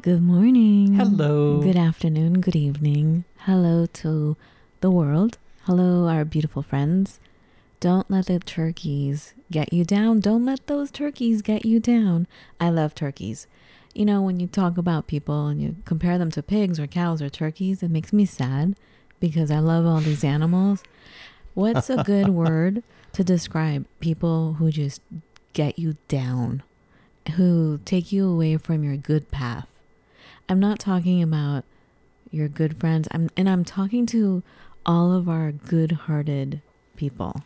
Good morning. Hello. Good afternoon. Good evening. Hello to the world. Hello, our beautiful friends. Don't let the turkeys get you down. Don't let those turkeys get you down. I love turkeys. You know, when you talk about people and you compare them to pigs or cows or turkeys, it makes me sad because I love all these animals. What's a good word to describe people who just get you down, who take you away from your good path? I'm not talking about your good friends. I'm and I'm talking to all of our good-hearted people.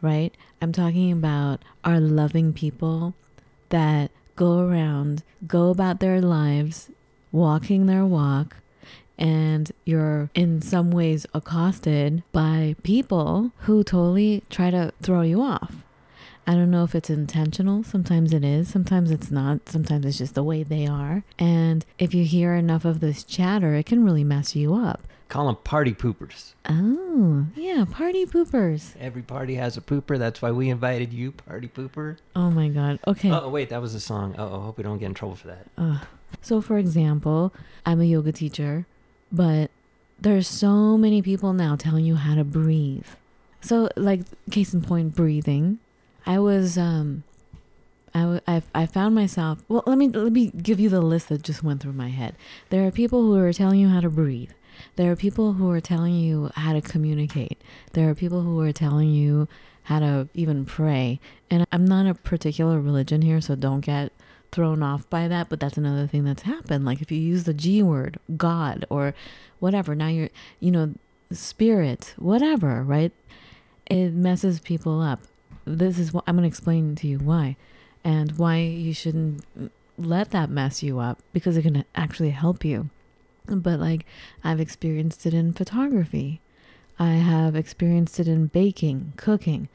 Right? I'm talking about our loving people that go around, go about their lives, walking their walk, and you're in some ways accosted by people who totally try to throw you off. I don't know if it's intentional. Sometimes it is. Sometimes it's not. Sometimes it's just the way they are. And if you hear enough of this chatter, it can really mess you up. Call them party poopers. Oh, yeah, party poopers. Every party has a pooper. That's why we invited you, party pooper. Oh my God. Okay. Oh, wait, that was a song. Oh, hope we don't get in trouble for that. Ugh. So, for example, I'm a yoga teacher, but there's so many people now telling you how to breathe. So, like, case in point, breathing. I was, um, I, w- I, I found myself. Well, let me let me give you the list that just went through my head. There are people who are telling you how to breathe. There are people who are telling you how to communicate. There are people who are telling you how to even pray. And I'm not a particular religion here, so don't get thrown off by that. But that's another thing that's happened. Like if you use the G word, God, or whatever, now you're, you know, spirit, whatever, right? It messes people up. This is what I'm going to explain to you why and why you shouldn't let that mess you up because it can actually help you. But like I've experienced it in photography. I have experienced it in baking, cooking,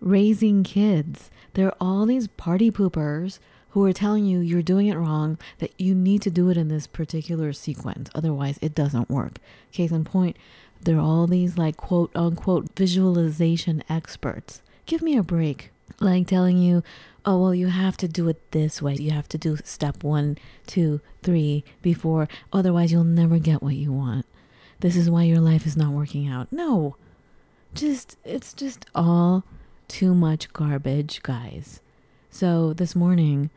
raising kids. There are all these party poopers who are telling you you're doing it wrong, that you need to do it in this particular sequence. Otherwise, it doesn't work. Case in point, there are all these like quote unquote visualization experts. Give me a break. Like telling you, oh, well, you have to do it this way. You have to do step one, two, three before, otherwise, you'll never get what you want. This is why your life is not working out. No, just, it's just all too much garbage, guys. So this morning,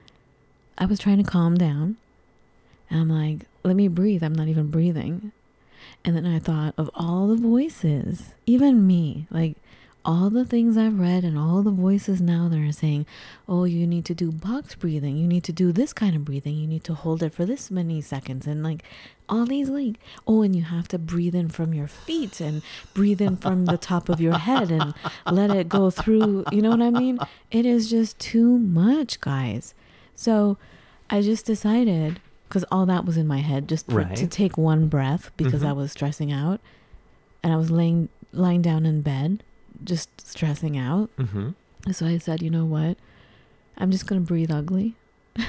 I was trying to calm down. And I'm like, let me breathe. I'm not even breathing. And then I thought of all the voices, even me, like all the things I've read and all the voices now that are saying, oh, you need to do box breathing. You need to do this kind of breathing. You need to hold it for this many seconds. And like all these, like, oh, and you have to breathe in from your feet and breathe in from the top of your head and let it go through. You know what I mean? It is just too much, guys. So I just decided, because all that was in my head, just for, Right. to take one breath because Mhm. I was stressing out. And I was laying lying down in bed, just stressing out. Mm-hmm. So I said, you know what? I'm just going to breathe ugly, I'm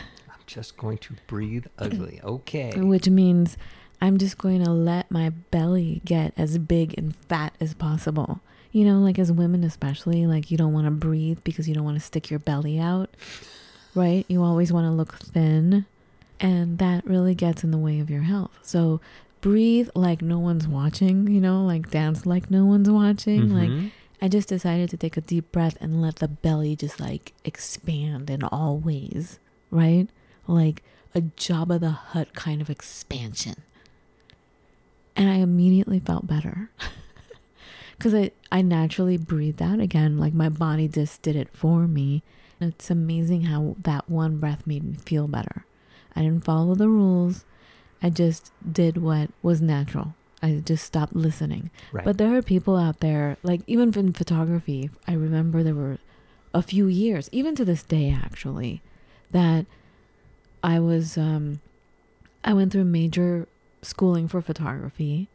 just going to breathe ugly. Okay. which means I'm just going to let my belly get as big and fat as possible. You know, like as women, especially, like you don't want to breathe because you don't want to stick your belly out, right? You always want to look thin, and that really gets in the way of your health. So breathe like no one's watching, you know, like dance like no one's watching. Like Mhm. I just decided to take a deep breath and let the belly just like expand in all ways, right? Like a Jabba the Hutt kind of expansion. And I immediately felt better. Because I, I naturally breathed out again. Like my body just did it for me. It's amazing how that one breath made me feel better. I didn't follow the rules. I just did what was natural. I just stopped listening. Right. But there are people out there, like even in photography, I remember there were a few years, even to this day actually, that I was um I went through major schooling for photography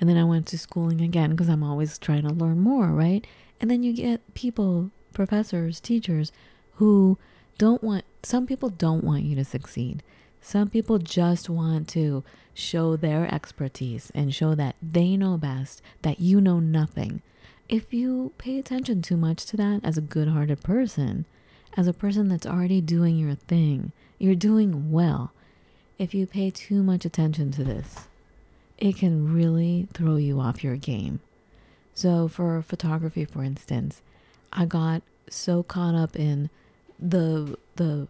and then I went to schooling again because I'm always trying to learn more, right? And then you get people, professors, teachers who don't want some people don't want you to succeed. Some people just want to show their expertise and show that they know best, that you know nothing. If you pay attention too much to that as a good hearted person, as a person that's already doing your thing, you're doing well. If you pay too much attention to this, it can really throw you off your game. So, for photography, for instance, I got so caught up in the the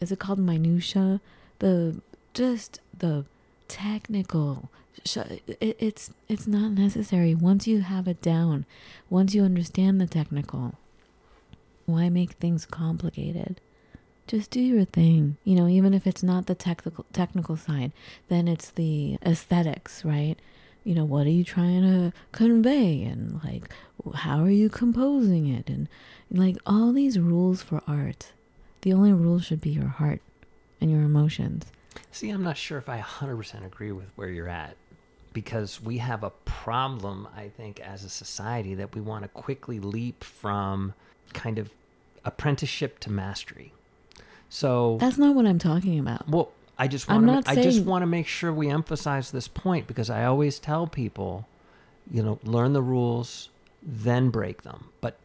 is it called minutia? The just the technical it, it's it's not necessary. Once you have it down once you understand the technical why make things complicated? Just do your thing you know even if it's not the technical technical side then it's the aesthetics right? You know what are you trying to convey? And like how are you composing it? And like all these rules for art the only rule should be your heart and your emotions See, I'm not sure if I 100% agree with where you're at because we have a problem, I think, as a society that we want to quickly leap from kind of apprenticeship to mastery. So that's not what i'm talking about Well, I just want I'm to. not I just want to make sure we emphasize this point because I always tell people, you know, learn the rules, then break them, but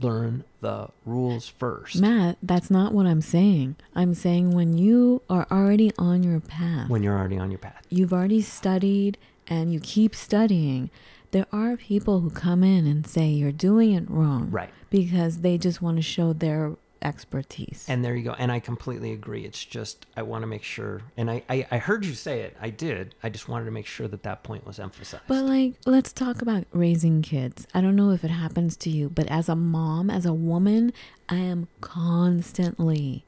learn the rules first. matt that's not what i'm saying i'm saying when you are already on your path when you're already on your path. you've already studied and you keep studying, there are people who come in and say you're doing it wrong. Right. Because they just want to show their expertise. And there you go. And I completely agree. It's just I want to make sure. And I, I I heard you say it. I did. I just wanted to make sure that that point was emphasized. but like, let's talk about raising kids. I don't know if it happens to you, but as a mom, as a woman, I am constantly,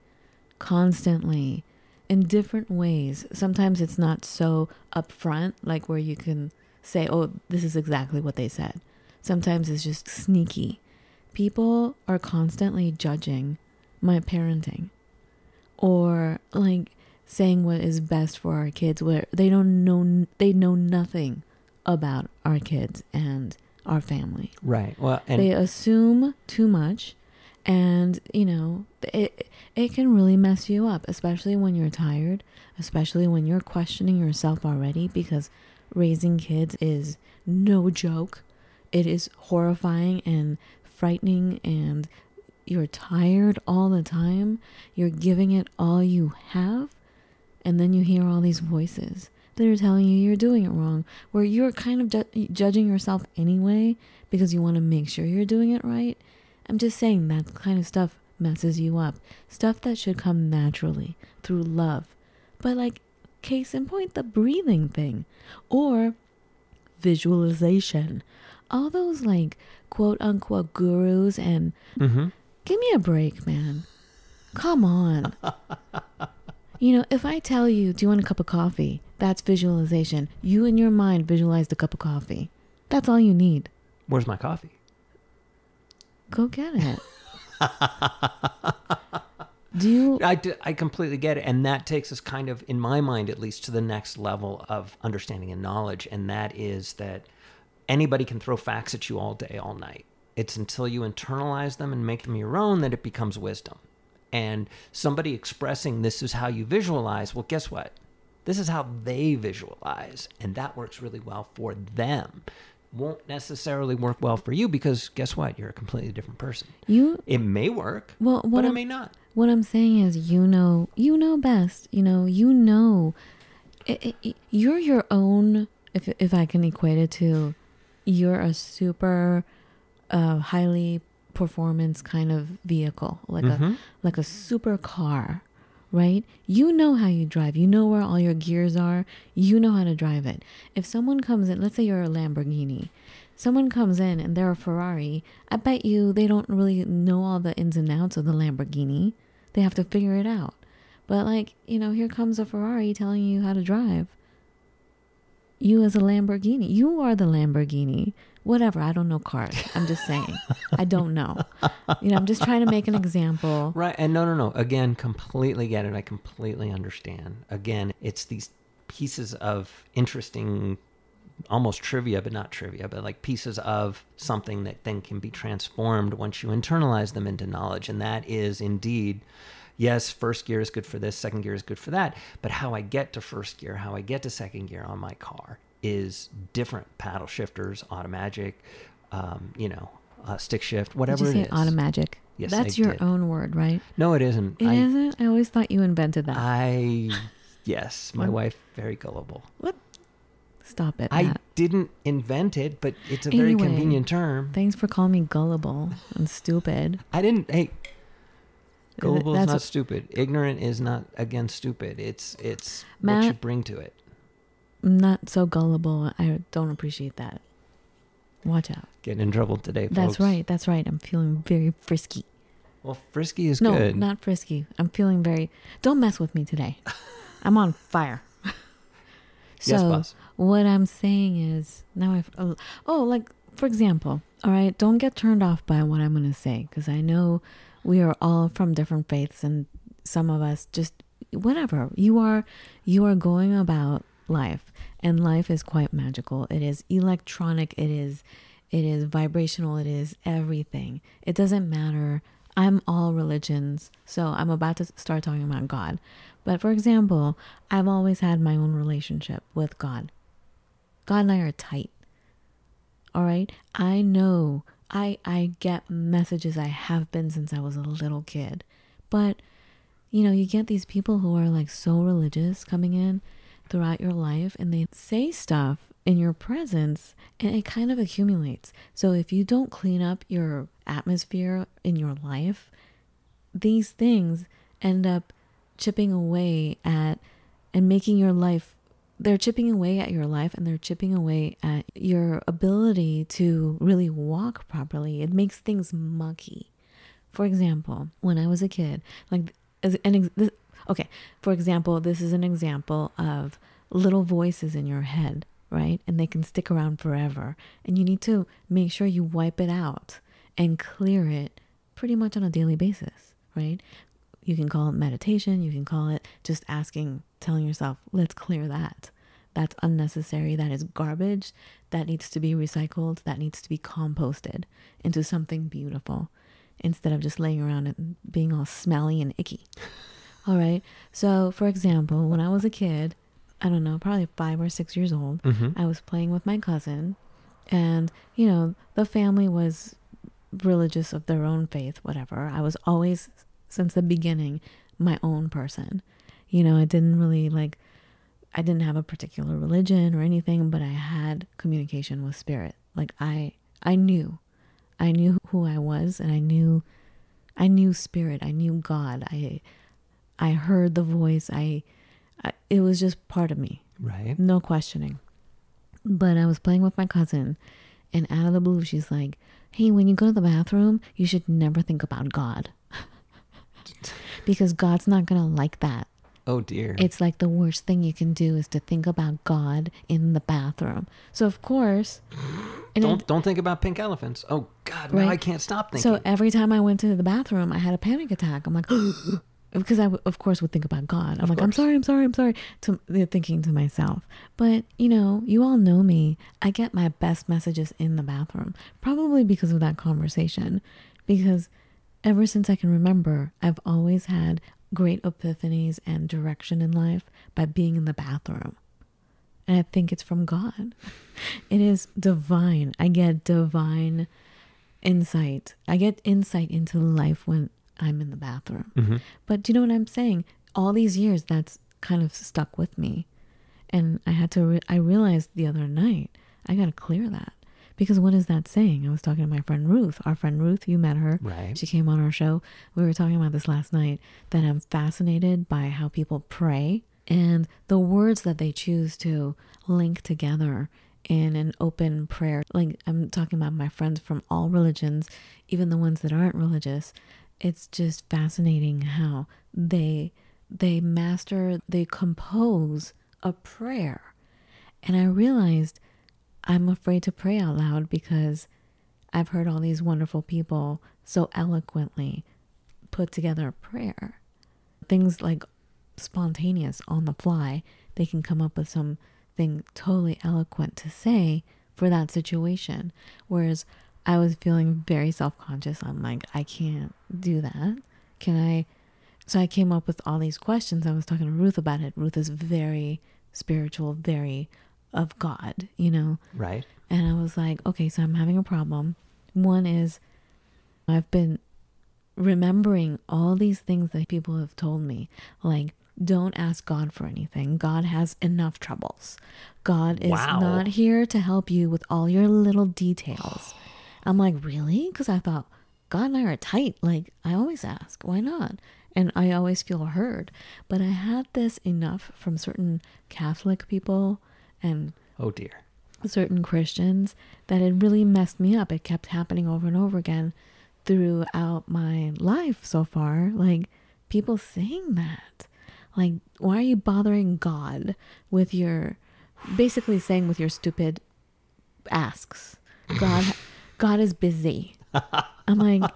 constantly in different ways. Sometimes it's not so upfront, like where you can say, oh, this is exactly what they said. Sometimes it's just sneaky. People are constantly judging my parenting or like saying what is best for our kids where they don't know they know nothing about our kids and our family right. Well, and they assume too much and you know it it can really mess you up especially when you're tired especially when you're questioning yourself already because raising kids is no joke it is horrifying and frightening and you're tired all the time you're giving it all you have and then you hear all these voices that are telling you you're doing it wrong where you're kind of ju- judging yourself anyway because you want to make sure you're doing it right. I'm just saying that kind of stuff messes you up. Stuff that should come naturally through love. But like case in point the breathing thing or visualization. All those like quote unquote gurus and hmm Give me a break, man. Come on. you know, if I tell you, do you want a cup of coffee? That's visualization. You in your mind visualize the cup of coffee. That's all you need. where's my coffee? Go get it. do you I, I completely get it. And that takes us kind of, in my mind at least, to the next level of understanding and knowledge. And that is that anybody can throw facts at you all day, all night. It's until you internalize them and make them your own that it becomes wisdom. And somebody expressing this is how you visualize, well, guess what? This is how they visualize. And that works really well for them. Won't necessarily work well for you because guess what? You're a completely different person. you It may work, well what but I'm, may not. what I'm saying is you know you know best. You know, you know it, it, you're your own if if I can equate it to you're a super uh, highly performance kind of vehicle, like a Mhm. like a super car, right? You know how you drive. You know where all your gears are. You know how to drive it. If someone comes in, let's say you're a Lamborghini, someone comes in and they're a Ferrari, I bet you they don't really know all the ins and outs of the Lamborghini. They have to figure it out. But like, you know, here comes a Ferrari telling you how to drive. You as a Lamborghini, you are the Lamborghini. whatever. I don't know cars. I'm just saying. I don't know. You know, I'm just trying to make an example. Right. And no, no, no. Again, completely get it. I completely understand. Again, it's these pieces of interesting, almost trivia, but not trivia, but like pieces of something that then can be transformed once you internalize them into knowledge. And that is indeed. Yes, first gear is good for this, second gear is good for that. But how I get to first gear, how I get to second gear on my car is different. Paddle shifters, automatic, um, you know, uh, stick shift, whatever Did you say is. automagic? Yes, That's I your did. own word, right? No, it isn't. It I, not I always thought you invented that. I, yes, my wife very gullible. What? Stop it. I Matt. didn't invent it, but it's a very convenient term. Thanks for calling me gullible and stupid. I didn't. Hey, gullible is not what- stupid. Ignorant is not again stupid. It's it's what you bring to it. I'm not so gullible. I don't appreciate that. Watch out. Getting in trouble today, folks. That's right. That's right. I'm feeling very frisky. Well, frisky is no, good. not frisky. I'm feeling very. Don't mess with me today. I'm on fire. so yes, boss. what I'm saying is now I've oh, oh like for example, all right, don't get turned off by what I'm going to say because I know we are all from different faiths and some of us just whatever. You are you are going about life and life is quite magical. It is electronic, it is it is vibrational, it is everything. It doesn't matter. I'm all religions, so I'm about to start talking about God. But for example, I've always had my own relationship with God. God and I are tight. All right? I know I I get messages I have been since I was a little kid. But you know, you get these people who are like so religious coming in throughout your life and they say stuff in your presence and it kind of accumulates. So if you don't clean up your atmosphere in your life, these things end up chipping away at and making your life they're chipping away at your life and they're chipping away at your ability to really walk properly. It makes things mucky. For example, when I was a kid, like as an ex- this, okay, for example, this is an example of little voices in your head, right? And they can stick around forever. And you need to make sure you wipe it out and clear it pretty much on a daily basis, right? You can call it meditation, you can call it just asking, telling yourself, let's clear that. That's unnecessary, that is garbage, that needs to be recycled, that needs to be composted into something beautiful instead of just laying around and being all smelly and icky. All right. So, for example, when I was a kid, I don't know, probably five or six years old, Mm-hmm. I was playing with my cousin, and you know, the family was religious of their own faith, whatever. I was always, since the beginning, my own person. You know, I didn't really like, I didn't have a particular religion or anything, but I had communication with spirit. Like I, I knew, I knew who I was, and I knew, I knew spirit. I knew God. I, I heard the voice. I, I it was just part of me Right. no questioning. But I was playing with my cousin, and out of the blue, she's like, Hey, when you go to the bathroom, you should never think about God. because God's not going to like that. Oh dear. It's like the worst thing you can do is to think about God in the bathroom. So, of course, don't it- don't think about pink elephants. Oh God, now I can't stop thinking. so every time I went to the bathroom, I had a panic attack. I'm like, because I, of course, would think about God. I'm Of like, I'm sorry, I'm sorry, I'm sorry, to uh, thinking to myself. But you know, you all know me. I get my best messages in the bathroom, probably because of that conversation. Because ever since I can remember, I've always had great epiphanies and direction in life by being in the bathroom. And I think it's from God. It is divine. I get divine insight. I get insight into life when I'm in the bathroom. Mhm. But do you know what I'm saying? All these years, that's kind of stuck with me. And I had to, re- I realized the other night, I got to clear that. Because what is that saying? I was talking to my friend Ruth. Our friend Ruth, you met her. Right. She came on our show. We were talking about this last night that I'm fascinated by how people pray and the words that they choose to link together in an open prayer. Like I'm talking about my friends from all religions, even the ones that aren't religious. It's just fascinating how they they master, they compose a prayer. And I realized I'm afraid to pray out loud because I've heard all these wonderful people so eloquently put together a prayer. Things like spontaneous on the fly, they can come up with something totally eloquent to say for that situation. Whereas I was feeling very self conscious. I'm like, I can't do that. Can I? So I came up with all these questions. I was talking to Ruth about it. Ruth is very spiritual, very of God, you know? Right. And I was like, okay, so I'm having a problem. One is I've been remembering all these things that people have told me, like, don't ask God for anything. God has enough troubles. God is Wow. not here to help you with all your little details. I'm like, really? Because I thought God and I are tight. Like, I always ask, why not? And I always feel heard. But I had this enough from certain Catholic people and Oh dear. certain Christians that it really messed me up. It kept happening over and over again throughout my life so far. Like people saying that. Like, why are you bothering God with your basically saying with your stupid asks? God God is busy. I'm like,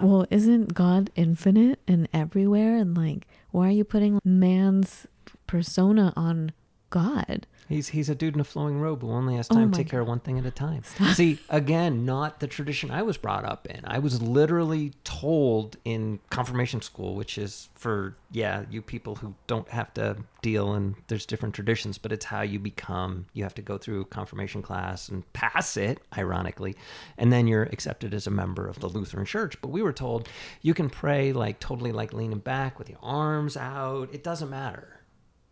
well, isn't God infinite and everywhere? And like, why are you putting man's persona on God? He's he's a dude in a flowing robe who only has Oh time my to take care of one thing at a time. See, again, not the tradition I was brought up in. I was literally told in confirmation school, which is for yeah, you people who don't have to deal and there's different traditions, but it's how you become. You have to go through confirmation class and pass it, ironically, and then you're accepted as a member of the Lutheran Church. But we were told you can pray like totally like leaning back with your arms out. It doesn't matter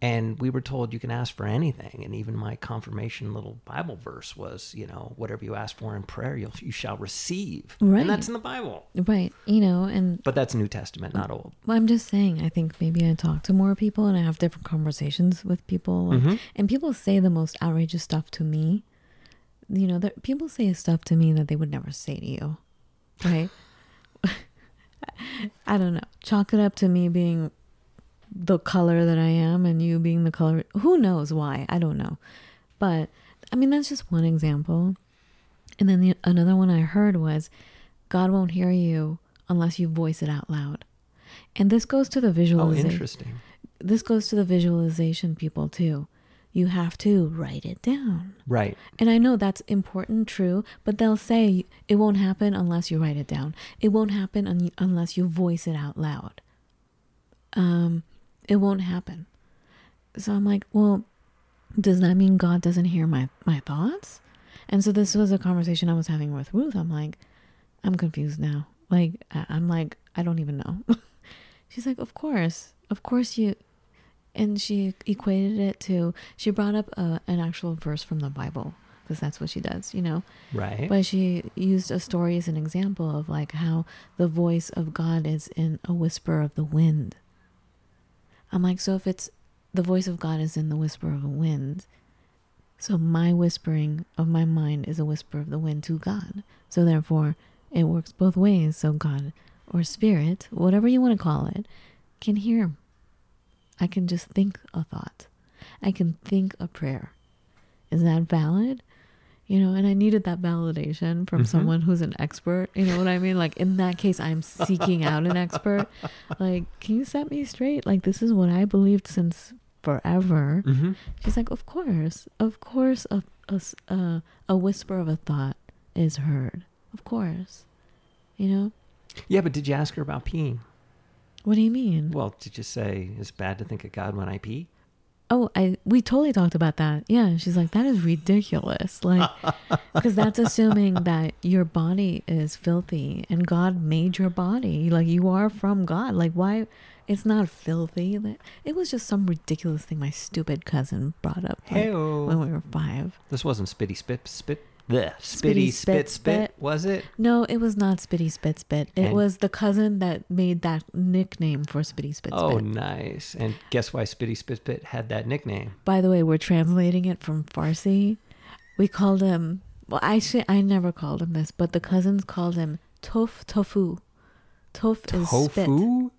and we were told you can ask for anything and even my confirmation little bible verse was you know whatever you ask for in prayer you'll, you shall receive Right. and that's in the bible Right. You know, and but that's new testament not old Well, I'm just saying, I think maybe I talk to more people and I have different conversations with people. like- Mhm. And people say the most outrageous stuff to me. You know, there, people say stuff to me that they would never say to you. Right? I don't know. Chalk it up to me being the color that I am and you being the color. Who knows why? I don't know. But I mean, that's just one example. And then the, another one I heard was God won't hear you unless you voice it out loud. And this goes to the visualization. oh interesting this goes to the visualization people too. You have to write it down. right And I know that's important, true, but they'll say it won't happen unless you write it down. It won't happen un- unless you voice it out loud. Um, it won't happen. So I'm like, well, does that mean God doesn't hear my my thoughts? And so this was a conversation I was having with Ruth. I'm like, I'm confused now. Like I- I'm like, I don't even know. She's like, of course, of course you. And she equated it to. She brought up a, an actual verse from the Bible because that's what she does, you know. right But she used a story as an example of like how the voice of God is in a whisper of the wind. I'm like, so if it's the voice of God is in the whisper of a wind, so my whispering of my mind is a whisper of the wind to God. So therefore, it works both ways. So God or spirit, whatever you want to call it, can hear. I can just think a thought. I can think a prayer. Is that valid? You know, and I needed that validation from Mhm. someone who's an expert. You know what I mean? Like in that case, I'm seeking out an expert. Like, can you set me straight? Like, this is what I believed since forever. mm-hmm. She's like, of course, of course, a, a, a whisper of a thought is heard. Of course. You know? yeah but did you ask her about peeing What do you mean? well did you say it's bad to think of god when i pee Oh, I we totally talked about that. Yeah, she's like that is ridiculous. Like cuz that's assuming that your body is filthy and God made your body. Like you are from God. Like why it's not filthy. It was just some ridiculous thing my stupid cousin brought up like, when we were 5. this wasn't spitty spit spit the spitty, Spitty, spit, spit, spit spit. was it No, it was not Spitty Spit Spit. It And- was the cousin that made that nickname for Spitty Spit oh Spit. nice and guess why spitty spit spit had that nickname By the way, we're translating it from Farsi. We called him. Well, actually, I never called him this, but the cousins called him Tof Tofu. Tof is spit. tofu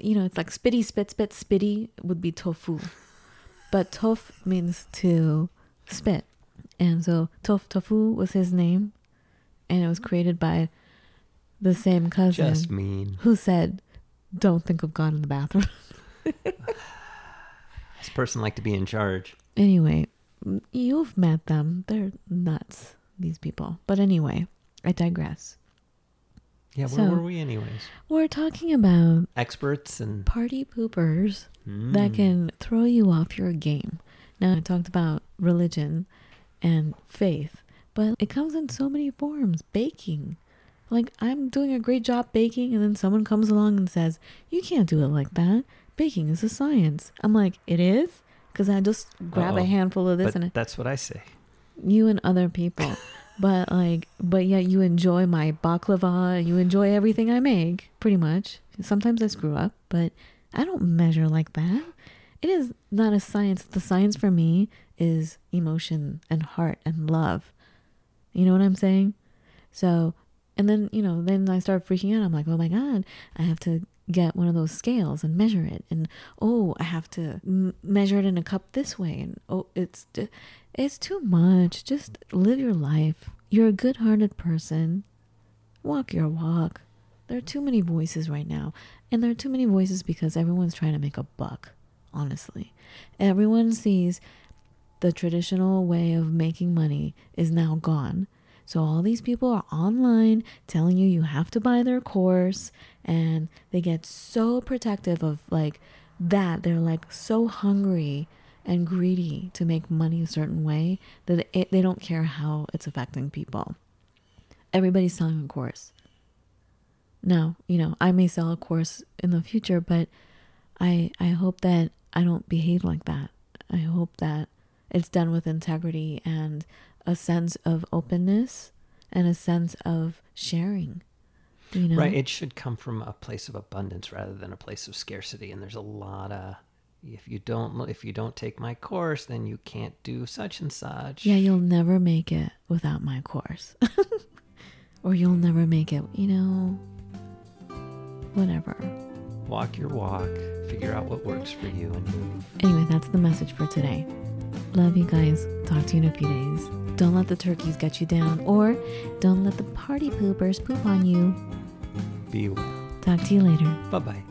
You know, it's like spitty, spit, spit. Spitty would be tofu, but tof means to spit, And so Tof Tofu was his name, and it was created by the same cousin Just mean. who said, "Don't think of God in the bathroom." This person like to be in charge. anyway, you've met them. They're nuts, these people. But anyway, I digress. Yeah, where So- were we anyways? We're talking about Experts and party poopers that Mm. can throw you off your game. Now, I talked about religion and faith, but it comes in so many forms. Baking. Like, I'm doing a great job baking, and then someone comes along and says, You can't do it like that. Baking is a science. I'm like, It is? Because I just grab a Uh-oh. handful of this But and that's what I say. you and other people. but, like, but yet you enjoy my baklava, you enjoy everything I make, pretty much. Sometimes I screw up, but I don't measure like that. It is not a science. The science for me is emotion and heart and love. You know what I'm saying? So, and then, you know, then I start freaking out. I'm like, oh my God, I have to get one of those scales and measure it. And oh, I have to m- measure it in a cup this way. And oh, it's, it's too much. Just live your life. You're a good hearted person. Walk your walk. There are too many voices right now. And there are too many voices because everyone's trying to make a buck, honestly. Everyone sees the traditional way of making money is now gone. So all these people are online telling you you have to buy their course and they get so protective of like that. They're like so hungry and greedy to make money a certain way that it, they don't care how it's affecting people. Everybody's selling a course. Now, you know, I may sell a course in the future, but I I hope that I don't behave like that. I hope that it's done with integrity and a sense of openness and a sense of sharing. You know? Right. It should come from a place of abundance rather than a place of scarcity. And there's a lot of if you don't if you don't take my course, then you can't do such and such. Yeah, you'll never make it without my course. or you'll never make it, you know, whatever. Walk your walk. Figure out what works for you Anyway, that's the message for today. Love you guys. Talk to you in a few days. Don't let the turkeys get you down, or don't let the party poopers poop on you. be well. Talk to you later. Bye bye.